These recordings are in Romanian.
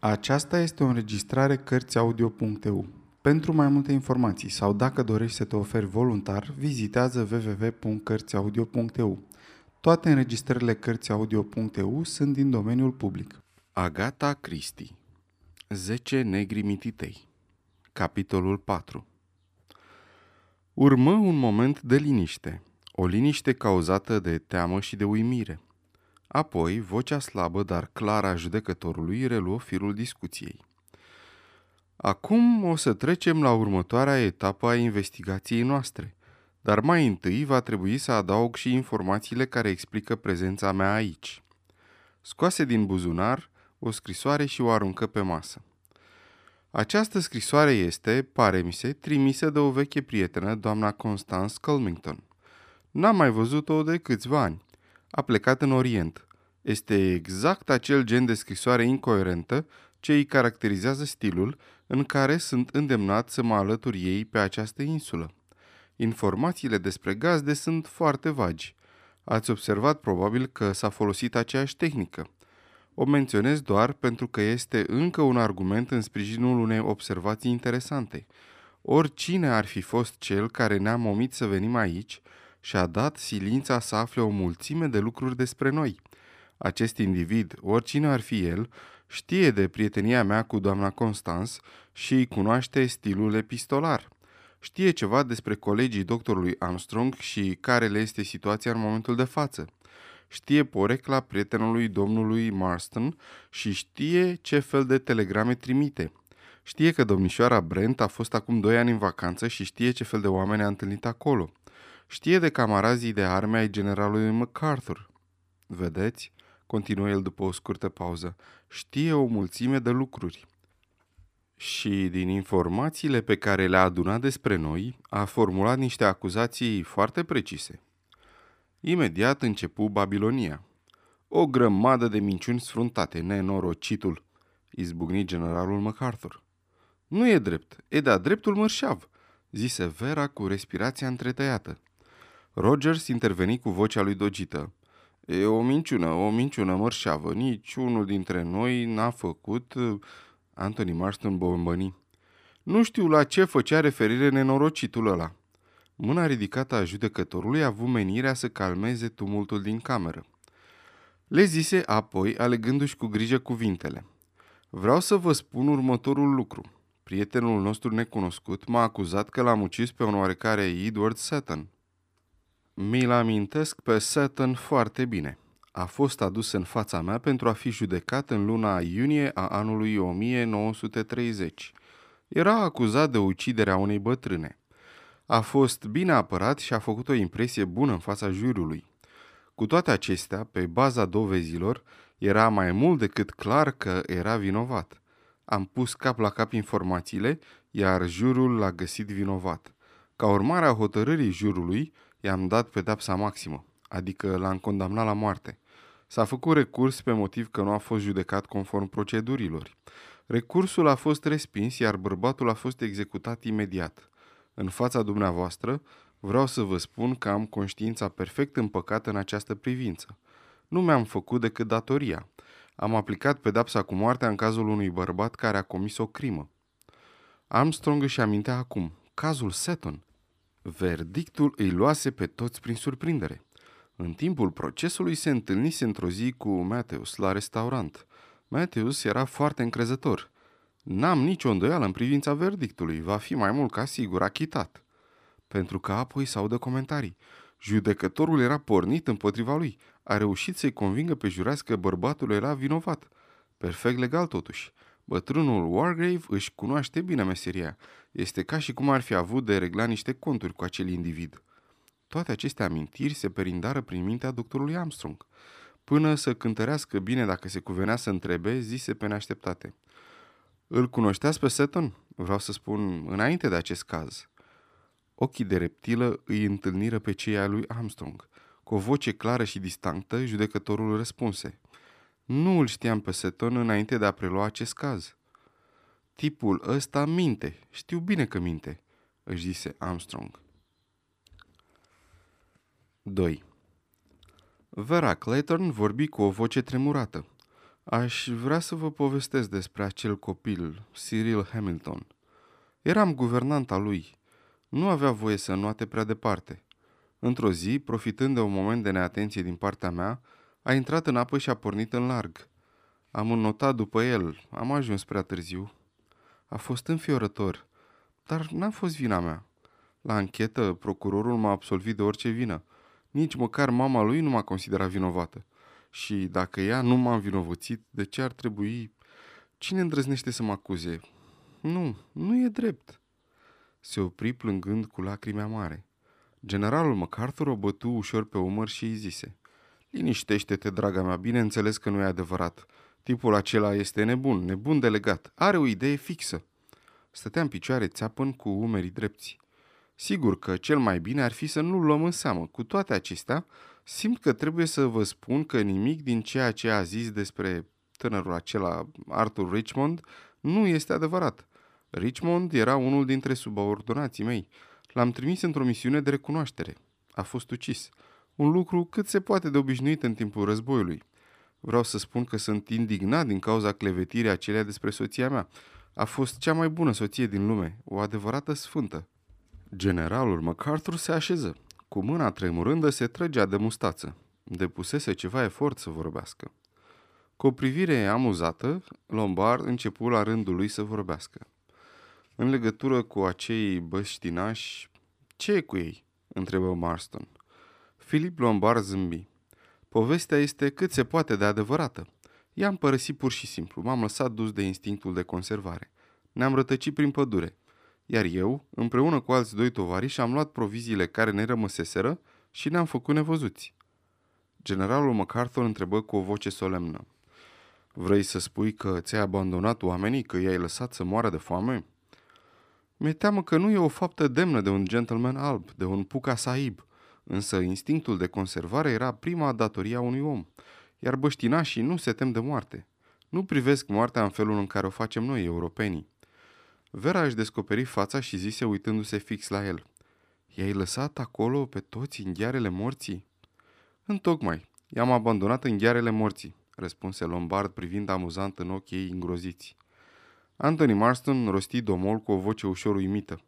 Aceasta este o înregistrare Cărțiaudio.eu. Pentru mai multe informații sau dacă dorești să te oferi voluntar, vizitează www.cărțiaudio.eu. Toate înregistrările Cărțiaudio.eu sunt din domeniul public. Agata Cristi 10 negri mititei Capitolul 4 Urmă un moment de liniște, o liniște cauzată de teamă și de uimire – Apoi, vocea slabă, dar clară a judecătorului reluă firul discuției. Acum o să trecem la următoarea etapă a investigației noastre, dar mai întâi va trebui să adaug și informațiile care explică prezența mea aici. Scoase din buzunar o scrisoare și o aruncă pe masă. Această scrisoare este, pare mi se, trimisă de o veche prietenă, doamna Constance Culmington. N-am mai văzut-o de câțiva ani a plecat în Orient. Este exact acel gen de scrisoare incoerentă ce îi caracterizează stilul în care sunt îndemnat să mă alătur ei pe această insulă. Informațiile despre gazde sunt foarte vagi. Ați observat probabil că s-a folosit aceeași tehnică. O menționez doar pentru că este încă un argument în sprijinul unei observații interesante. Oricine ar fi fost cel care ne-a momit să venim aici, și a dat silința să afle o mulțime de lucruri despre noi. Acest individ, oricine ar fi el, știe de prietenia mea cu doamna Constans și îi cunoaște stilul epistolar. Știe ceva despre colegii doctorului Armstrong și care le este situația în momentul de față. Știe porecla prietenului domnului Marston și știe ce fel de telegrame trimite. Știe că domnișoara Brent a fost acum doi ani în vacanță și știe ce fel de oameni a întâlnit acolo. Știe de camarazii de arme ai generalului MacArthur. Vedeți? Continuă el după o scurtă pauză. Știe o mulțime de lucruri. Și din informațiile pe care le-a adunat despre noi, a formulat niște acuzații foarte precise. Imediat începu Babilonia. O grămadă de minciuni sfruntate, nenorocitul, izbucni generalul MacArthur. Nu e drept, e de-a dreptul mărșav, zise Vera cu respirația întretăiată. Rogers interveni cu vocea lui dogită. E o minciună, o minciună mărșavă. Nici unul dintre noi n-a făcut... Anthony Marston bombăni. Nu știu la ce făcea referire nenorocitul ăla. Mâna ridicată a judecătorului a avut menirea să calmeze tumultul din cameră. Le zise apoi, alegându-și cu grijă cuvintele. Vreau să vă spun următorul lucru. Prietenul nostru necunoscut m-a acuzat că l-am ucis pe un oarecare Edward Sutton. Mi-l amintesc pe Sutton foarte bine. A fost adus în fața mea pentru a fi judecat în luna iunie a anului 1930. Era acuzat de uciderea unei bătrâne. A fost bine apărat și a făcut o impresie bună în fața jurului. Cu toate acestea, pe baza dovezilor, era mai mult decât clar că era vinovat. Am pus cap la cap informațiile, iar jurul l-a găsit vinovat. Ca urmare a hotărârii jurului, i-am dat pedapsa maximă, adică l-am condamnat la moarte. S-a făcut recurs pe motiv că nu a fost judecat conform procedurilor. Recursul a fost respins, iar bărbatul a fost executat imediat. În fața dumneavoastră, vreau să vă spun că am conștiința perfect împăcată în această privință. Nu mi-am făcut decât datoria. Am aplicat pedapsa cu moartea în cazul unui bărbat care a comis o crimă. Armstrong își amintea acum, cazul Seton. Verdictul îi luase pe toți prin surprindere. În timpul procesului se întâlnise într-o zi cu Matthews la restaurant. Matthews era foarte încrezător. N-am nicio îndoială în privința verdictului, va fi mai mult ca sigur achitat. Pentru că apoi s audă comentarii. Judecătorul era pornit împotriva lui. A reușit să-i convingă pe jurați că bărbatul era vinovat. Perfect legal totuși. Bătrânul Wargrave își cunoaște bine meseria. Este ca și cum ar fi avut de regla niște conturi cu acel individ. Toate aceste amintiri se perindară prin mintea doctorului Armstrong. Până să cântărească bine dacă se cuvenea să întrebe, zise pe neașteptate. Îl cunoșteați pe Seton? Vreau să spun, înainte de acest caz. Ochii de reptilă îi întâlniră pe cei ai lui Armstrong. Cu o voce clară și distinctă, judecătorul răspunse – nu îl știam pe Seton înainte de a prelua acest caz. Tipul ăsta minte, știu bine că minte, își zise Armstrong. 2. Vera Clayton vorbi cu o voce tremurată. Aș vrea să vă povestesc despre acel copil, Cyril Hamilton. Eram guvernanta lui. Nu avea voie să nuate prea departe. Într-o zi, profitând de un moment de neatenție din partea mea, a intrat în apă și a pornit în larg. Am înnotat după el, am ajuns prea târziu. A fost înfiorător, dar n-a fost vina mea. La anchetă, procurorul m-a absolvit de orice vină. Nici măcar mama lui nu m-a considerat vinovată. Și dacă ea nu m-a învinovățit, de ce ar trebui... Cine îndrăznește să mă acuze? Nu, nu e drept. Se opri plângând cu lacrimi mare. Generalul MacArthur o bătu ușor pe umăr și îi zise Liniștește-te, draga mea, bineînțeles că nu e adevărat. Tipul acela este nebun, nebun delegat. Are o idee fixă. Stătea în picioare țeapăn cu umerii drepți. Sigur că cel mai bine ar fi să nu luăm în seamă. Cu toate acestea, simt că trebuie să vă spun că nimic din ceea ce a zis despre tânărul acela, Arthur Richmond, nu este adevărat. Richmond era unul dintre subordonații mei. L-am trimis într-o misiune de recunoaștere. A fost ucis. Un lucru cât se poate de obișnuit în timpul războiului. Vreau să spun că sunt indignat din cauza clevetirii acelea despre soția mea. A fost cea mai bună soție din lume, o adevărată sfântă. Generalul MacArthur se așeză. Cu mâna tremurândă se trăgea de mustață. Depusese ceva efort să vorbească. Cu o privire amuzată, Lombard începu la rândul lui să vorbească. În legătură cu acei băștinași, ce e cu ei? întrebă Marston. Filip Lombard zâmbi. Povestea este cât se poate de adevărată. I-am părăsit pur și simplu, m-am lăsat dus de instinctul de conservare. Ne-am rătăcit prin pădure. Iar eu, împreună cu alți doi tovariși, am luat proviziile care ne rămăseseră și ne-am făcut nevăzuți. Generalul MacArthur întrebă cu o voce solemnă. Vrei să spui că ți-ai abandonat oamenii, că i-ai lăsat să moară de foame? Mi-e teamă că nu e o faptă demnă de un gentleman alb, de un puca sahib, însă instinctul de conservare era prima datorie a unui om, iar băștinașii nu se tem de moarte. Nu privesc moartea în felul în care o facem noi, europenii. Vera își descoperi fața și zise uitându-se fix la el. I-ai lăsat acolo pe toți în ghearele morții? Întocmai. I-am abandonat în ghearele morții, răspunse Lombard privind amuzant în ochii ei îngroziți. Anthony Marston rosti domol cu o voce ușor uimită.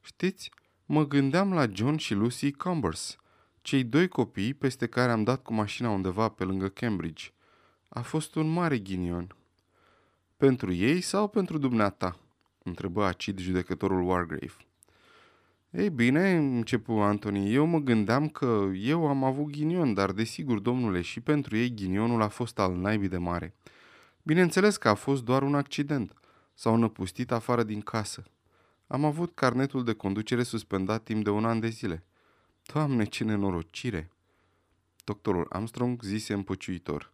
Știți, mă gândeam la John și Lucy Cumbers, cei doi copii peste care am dat cu mașina undeva pe lângă Cambridge. A fost un mare ghinion. Pentru ei sau pentru dumneata? întrebă acid judecătorul Wargrave. Ei bine, începu Anthony, eu mă gândeam că eu am avut ghinion, dar desigur, domnule, și pentru ei ghinionul a fost al naibii de mare. Bineînțeles că a fost doar un accident. S-au năpustit afară din casă. Am avut carnetul de conducere suspendat timp de un an de zile. Doamne, ce nenorocire! Doctorul Armstrong zise împăciuitor.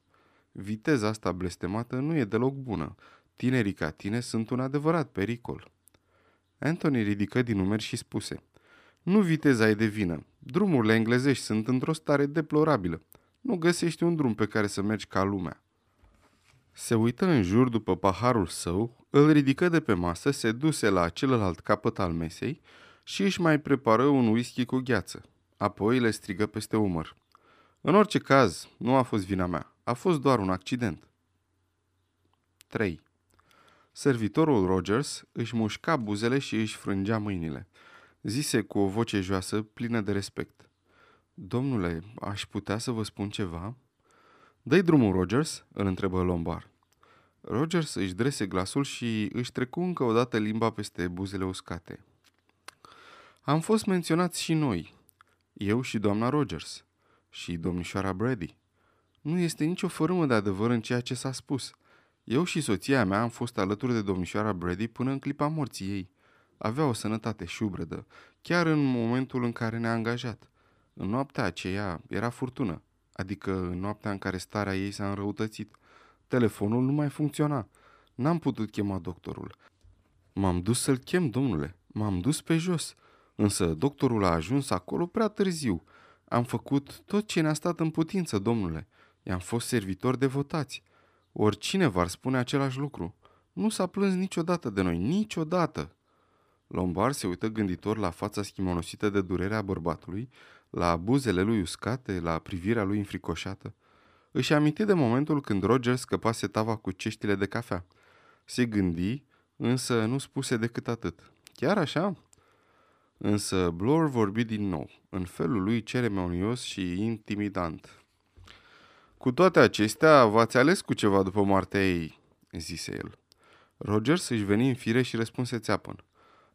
Viteza asta blestemată nu e deloc bună. Tinerii ca tine sunt un adevărat pericol. Anthony ridică din numeri și spuse. Nu viteza e de vină. Drumurile englezești sunt într-o stare deplorabilă. Nu găsești un drum pe care să mergi ca lumea. Se uită în jur după paharul său, îl ridică de pe masă, se duse la celălalt capăt al mesei și își mai prepară un whisky cu gheață. Apoi le strigă peste umăr. În orice caz, nu a fost vina mea. A fost doar un accident. 3. Servitorul Rogers își mușca buzele și își frângea mâinile. Zise cu o voce joasă, plină de respect. Domnule, aș putea să vă spun ceva?" Dă-i drumul, Rogers?" îl întrebă Lombard. Rogers își drese glasul și își trecu încă o dată limba peste buzele uscate. Am fost menționați și noi, eu și doamna Rogers, și domnișoara Brady. Nu este nicio fărâmă de adevăr în ceea ce s-a spus. Eu și soția mea am fost alături de domnișoara Brady până în clipa morții ei. Avea o sănătate șubredă, chiar în momentul în care ne-a angajat. În noaptea aceea era furtună adică în noaptea în care starea ei s-a înrăutățit. Telefonul nu mai funcționa. N-am putut chema doctorul. M-am dus să-l chem, domnule. M-am dus pe jos. Însă doctorul a ajuns acolo prea târziu. Am făcut tot ce ne-a stat în putință, domnule. I-am fost servitor de votați. Oricine v-ar spune același lucru. Nu s-a plâns niciodată de noi, niciodată. Lombard se uită gânditor la fața schimonosită de durerea bărbatului, la buzele lui uscate, la privirea lui înfricoșată. Își aminti de momentul când Roger scăpase tava cu ceștile de cafea. Se gândi, însă nu spuse decât atât. Chiar așa? Însă Blor vorbi din nou, în felul lui ceremonios și intimidant. Cu toate acestea, v-ați ales cu ceva după moartea ei, zise el. Roger să-și veni în fire și răspunse țeapăn.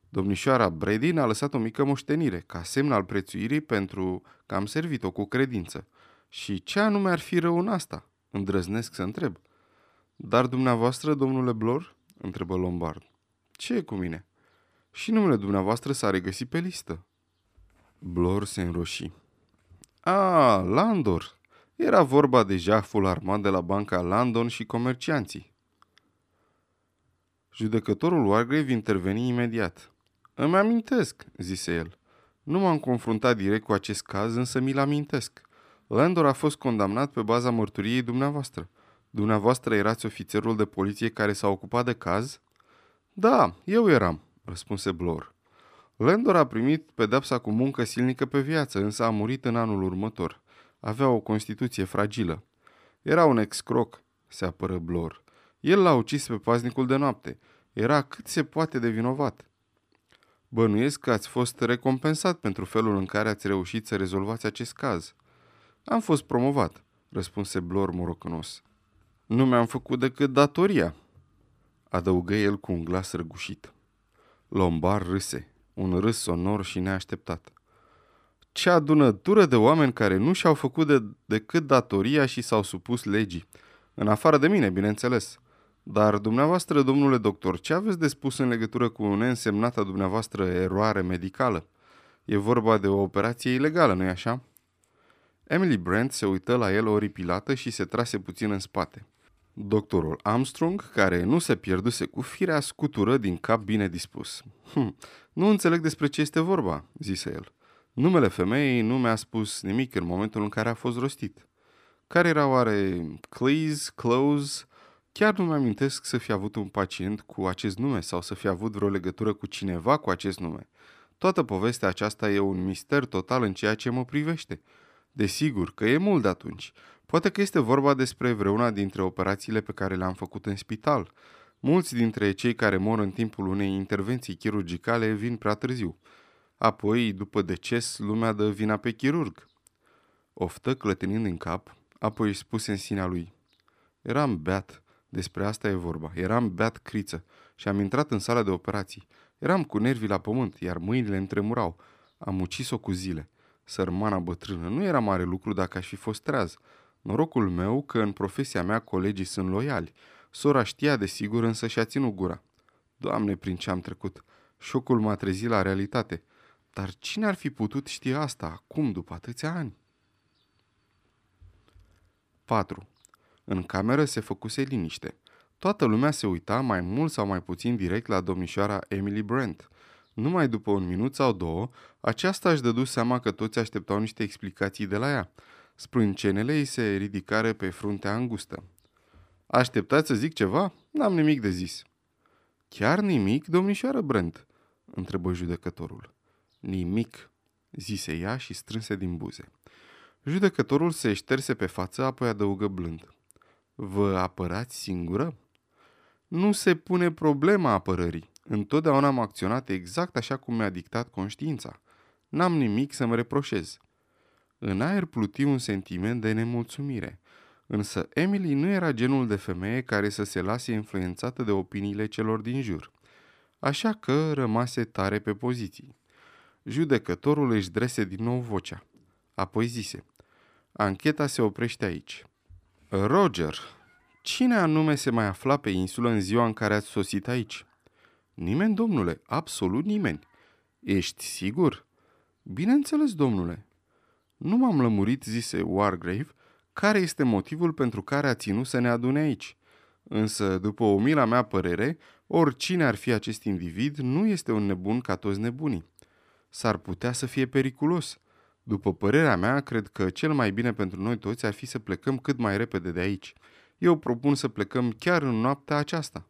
Domnișoara Brady ne-a lăsat o mică moștenire, ca semn al prețuirii pentru că am servit-o cu credință. Și ce anume ar fi rău în asta? Îndrăznesc să întreb. Dar dumneavoastră, domnule Blor? întrebă Lombard. Ce e cu mine? Și numele dumneavoastră s-a regăsit pe listă. Blor se înroși. A, Landor! Era vorba de jaful armat de la banca Landon și comercianții. Judecătorul Wargrave interveni imediat. Îmi amintesc, zise el. Nu m-am confruntat direct cu acest caz, însă mi-l amintesc. Landor a fost condamnat pe baza mărturiei dumneavoastră. Dumneavoastră erați ofițerul de poliție care s-a ocupat de caz? Da, eu eram, răspunse Blor. Landor a primit pedepsa cu muncă silnică pe viață, însă a murit în anul următor. Avea o constituție fragilă. Era un excroc, se apără Blor. El l-a ucis pe paznicul de noapte. Era cât se poate de vinovat. Bănuiesc că ați fost recompensat pentru felul în care ați reușit să rezolvați acest caz. Am fost promovat, răspunse Blor morocănos. Nu mi-am făcut decât datoria, adăugă el cu un glas răgușit. Lombar râse, un râs sonor și neașteptat. Ce adunătură de oameni care nu și-au făcut de, decât datoria și s-au supus legii. În afară de mine, bineînțeles. Dar dumneavoastră, domnule doctor, ce aveți de spus în legătură cu neînsemnata dumneavoastră eroare medicală? E vorba de o operație ilegală, nu-i așa? Emily Brent se uită la el oripilată și se trase puțin în spate. Doctorul Armstrong, care nu se pierduse cu firea, scutură din cap bine dispus. Hm, nu înțeleg despre ce este vorba, zise el. Numele femeii nu mi-a spus nimic în momentul în care a fost rostit. Care era oare Cleese, Close? Chiar nu mi-amintesc să fi avut un pacient cu acest nume sau să fi avut vreo legătură cu cineva cu acest nume. Toată povestea aceasta e un mister total în ceea ce mă privește. Desigur că e mult de atunci. Poate că este vorba despre vreuna dintre operațiile pe care le-am făcut în spital. Mulți dintre cei care mor în timpul unei intervenții chirurgicale vin prea târziu. Apoi, după deces, lumea dă vina pe chirurg. Oftă clătinind în cap, apoi își spuse în sinea lui. Eram beat. Despre asta e vorba. Eram beat criță și am intrat în sala de operații. Eram cu nervii la pământ, iar mâinile îmi tremurau. Am ucis-o cu zile. Sărmana bătrână, nu era mare lucru dacă aș fi fost treaz. Norocul meu că în profesia mea colegii sunt loiali. Sora știa de sigur, însă și-a ținut gura. Doamne, prin ce am trecut. Șocul m-a trezit la realitate. Dar cine ar fi putut ști asta acum, după atâția ani? 4. În cameră se făcuse liniște. Toată lumea se uita mai mult sau mai puțin direct la domnișoara Emily Brent. Numai după un minut sau două, aceasta își dădu seama că toți așteptau niște explicații de la ea. Sprâncenele îi se ridicare pe fruntea îngustă. Așteptați să zic ceva? N-am nimic de zis. Chiar nimic, domnișoară Brent? întrebă judecătorul. Nimic, zise ea și strânse din buze. Judecătorul se șterse pe față, apoi adăugă blând. Vă apărați singură? Nu se pune problema apărării. Întotdeauna am acționat exact așa cum mi-a dictat conștiința. N-am nimic să-mi reproșez. În aer pluti un sentiment de nemulțumire. Însă Emily nu era genul de femeie care să se lase influențată de opiniile celor din jur. Așa că rămase tare pe poziții. Judecătorul își drese din nou vocea. Apoi zise, Ancheta se oprește aici. Roger, cine anume se mai afla pe insulă în ziua în care ați sosit aici? Nimeni, domnule, absolut nimeni. Ești sigur? Bineînțeles, domnule. Nu m-am lămurit, zise Wargrave, care este motivul pentru care a ținut să ne adune aici. Însă, după o mila mea părere, oricine ar fi acest individ nu este un nebun ca toți nebunii. S-ar putea să fie periculos. După părerea mea, cred că cel mai bine pentru noi toți ar fi să plecăm cât mai repede de aici. Eu propun să plecăm chiar în noaptea aceasta.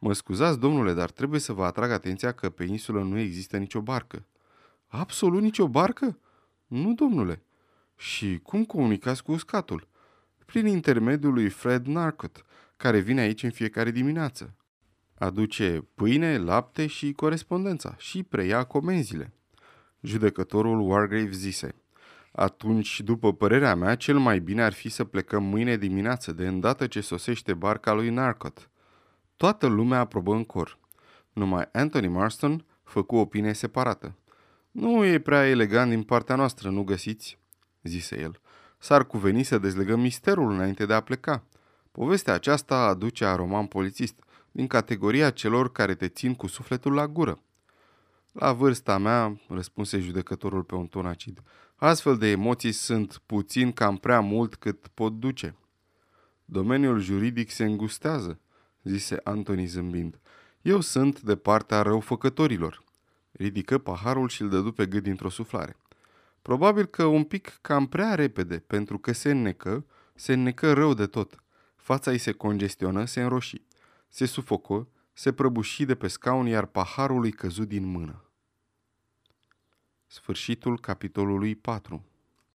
Mă scuzați, domnule, dar trebuie să vă atrag atenția că pe insulă nu există nicio barcă. Absolut nicio barcă? Nu, domnule. Și cum comunicați cu uscatul? prin intermediul lui Fred Narcot, care vine aici în fiecare dimineață. Aduce pâine, lapte și corespondența și preia comenzile. Judecătorul Wargrave zise, atunci, după părerea mea, cel mai bine ar fi să plecăm mâine dimineață, de îndată ce sosește barca lui Narcot. Toată lumea aprobă în cor. Numai Anthony Marston făcu opinie separată. Nu e prea elegant din partea noastră, nu găsiți?" zise el. S-ar cuveni să dezlegăm misterul înainte de a pleca. Povestea aceasta aduce a roman polițist, din categoria celor care te țin cu sufletul la gură. La vârsta mea, răspunse judecătorul pe un ton acid, astfel de emoții sunt puțin cam prea mult cât pot duce. Domeniul juridic se îngustează, zise Antoni zâmbind. Eu sunt de partea răufăcătorilor. Ridică paharul și îl dădu pe gât dintr-o suflare. Probabil că un pic cam prea repede, pentru că se înnecă, se înnecă rău de tot. Fața îi se congestionă, se înroși. Se sufocă, se prăbuși de pe scaun, iar paharul îi căzut din mână. Sfârșitul capitolului 4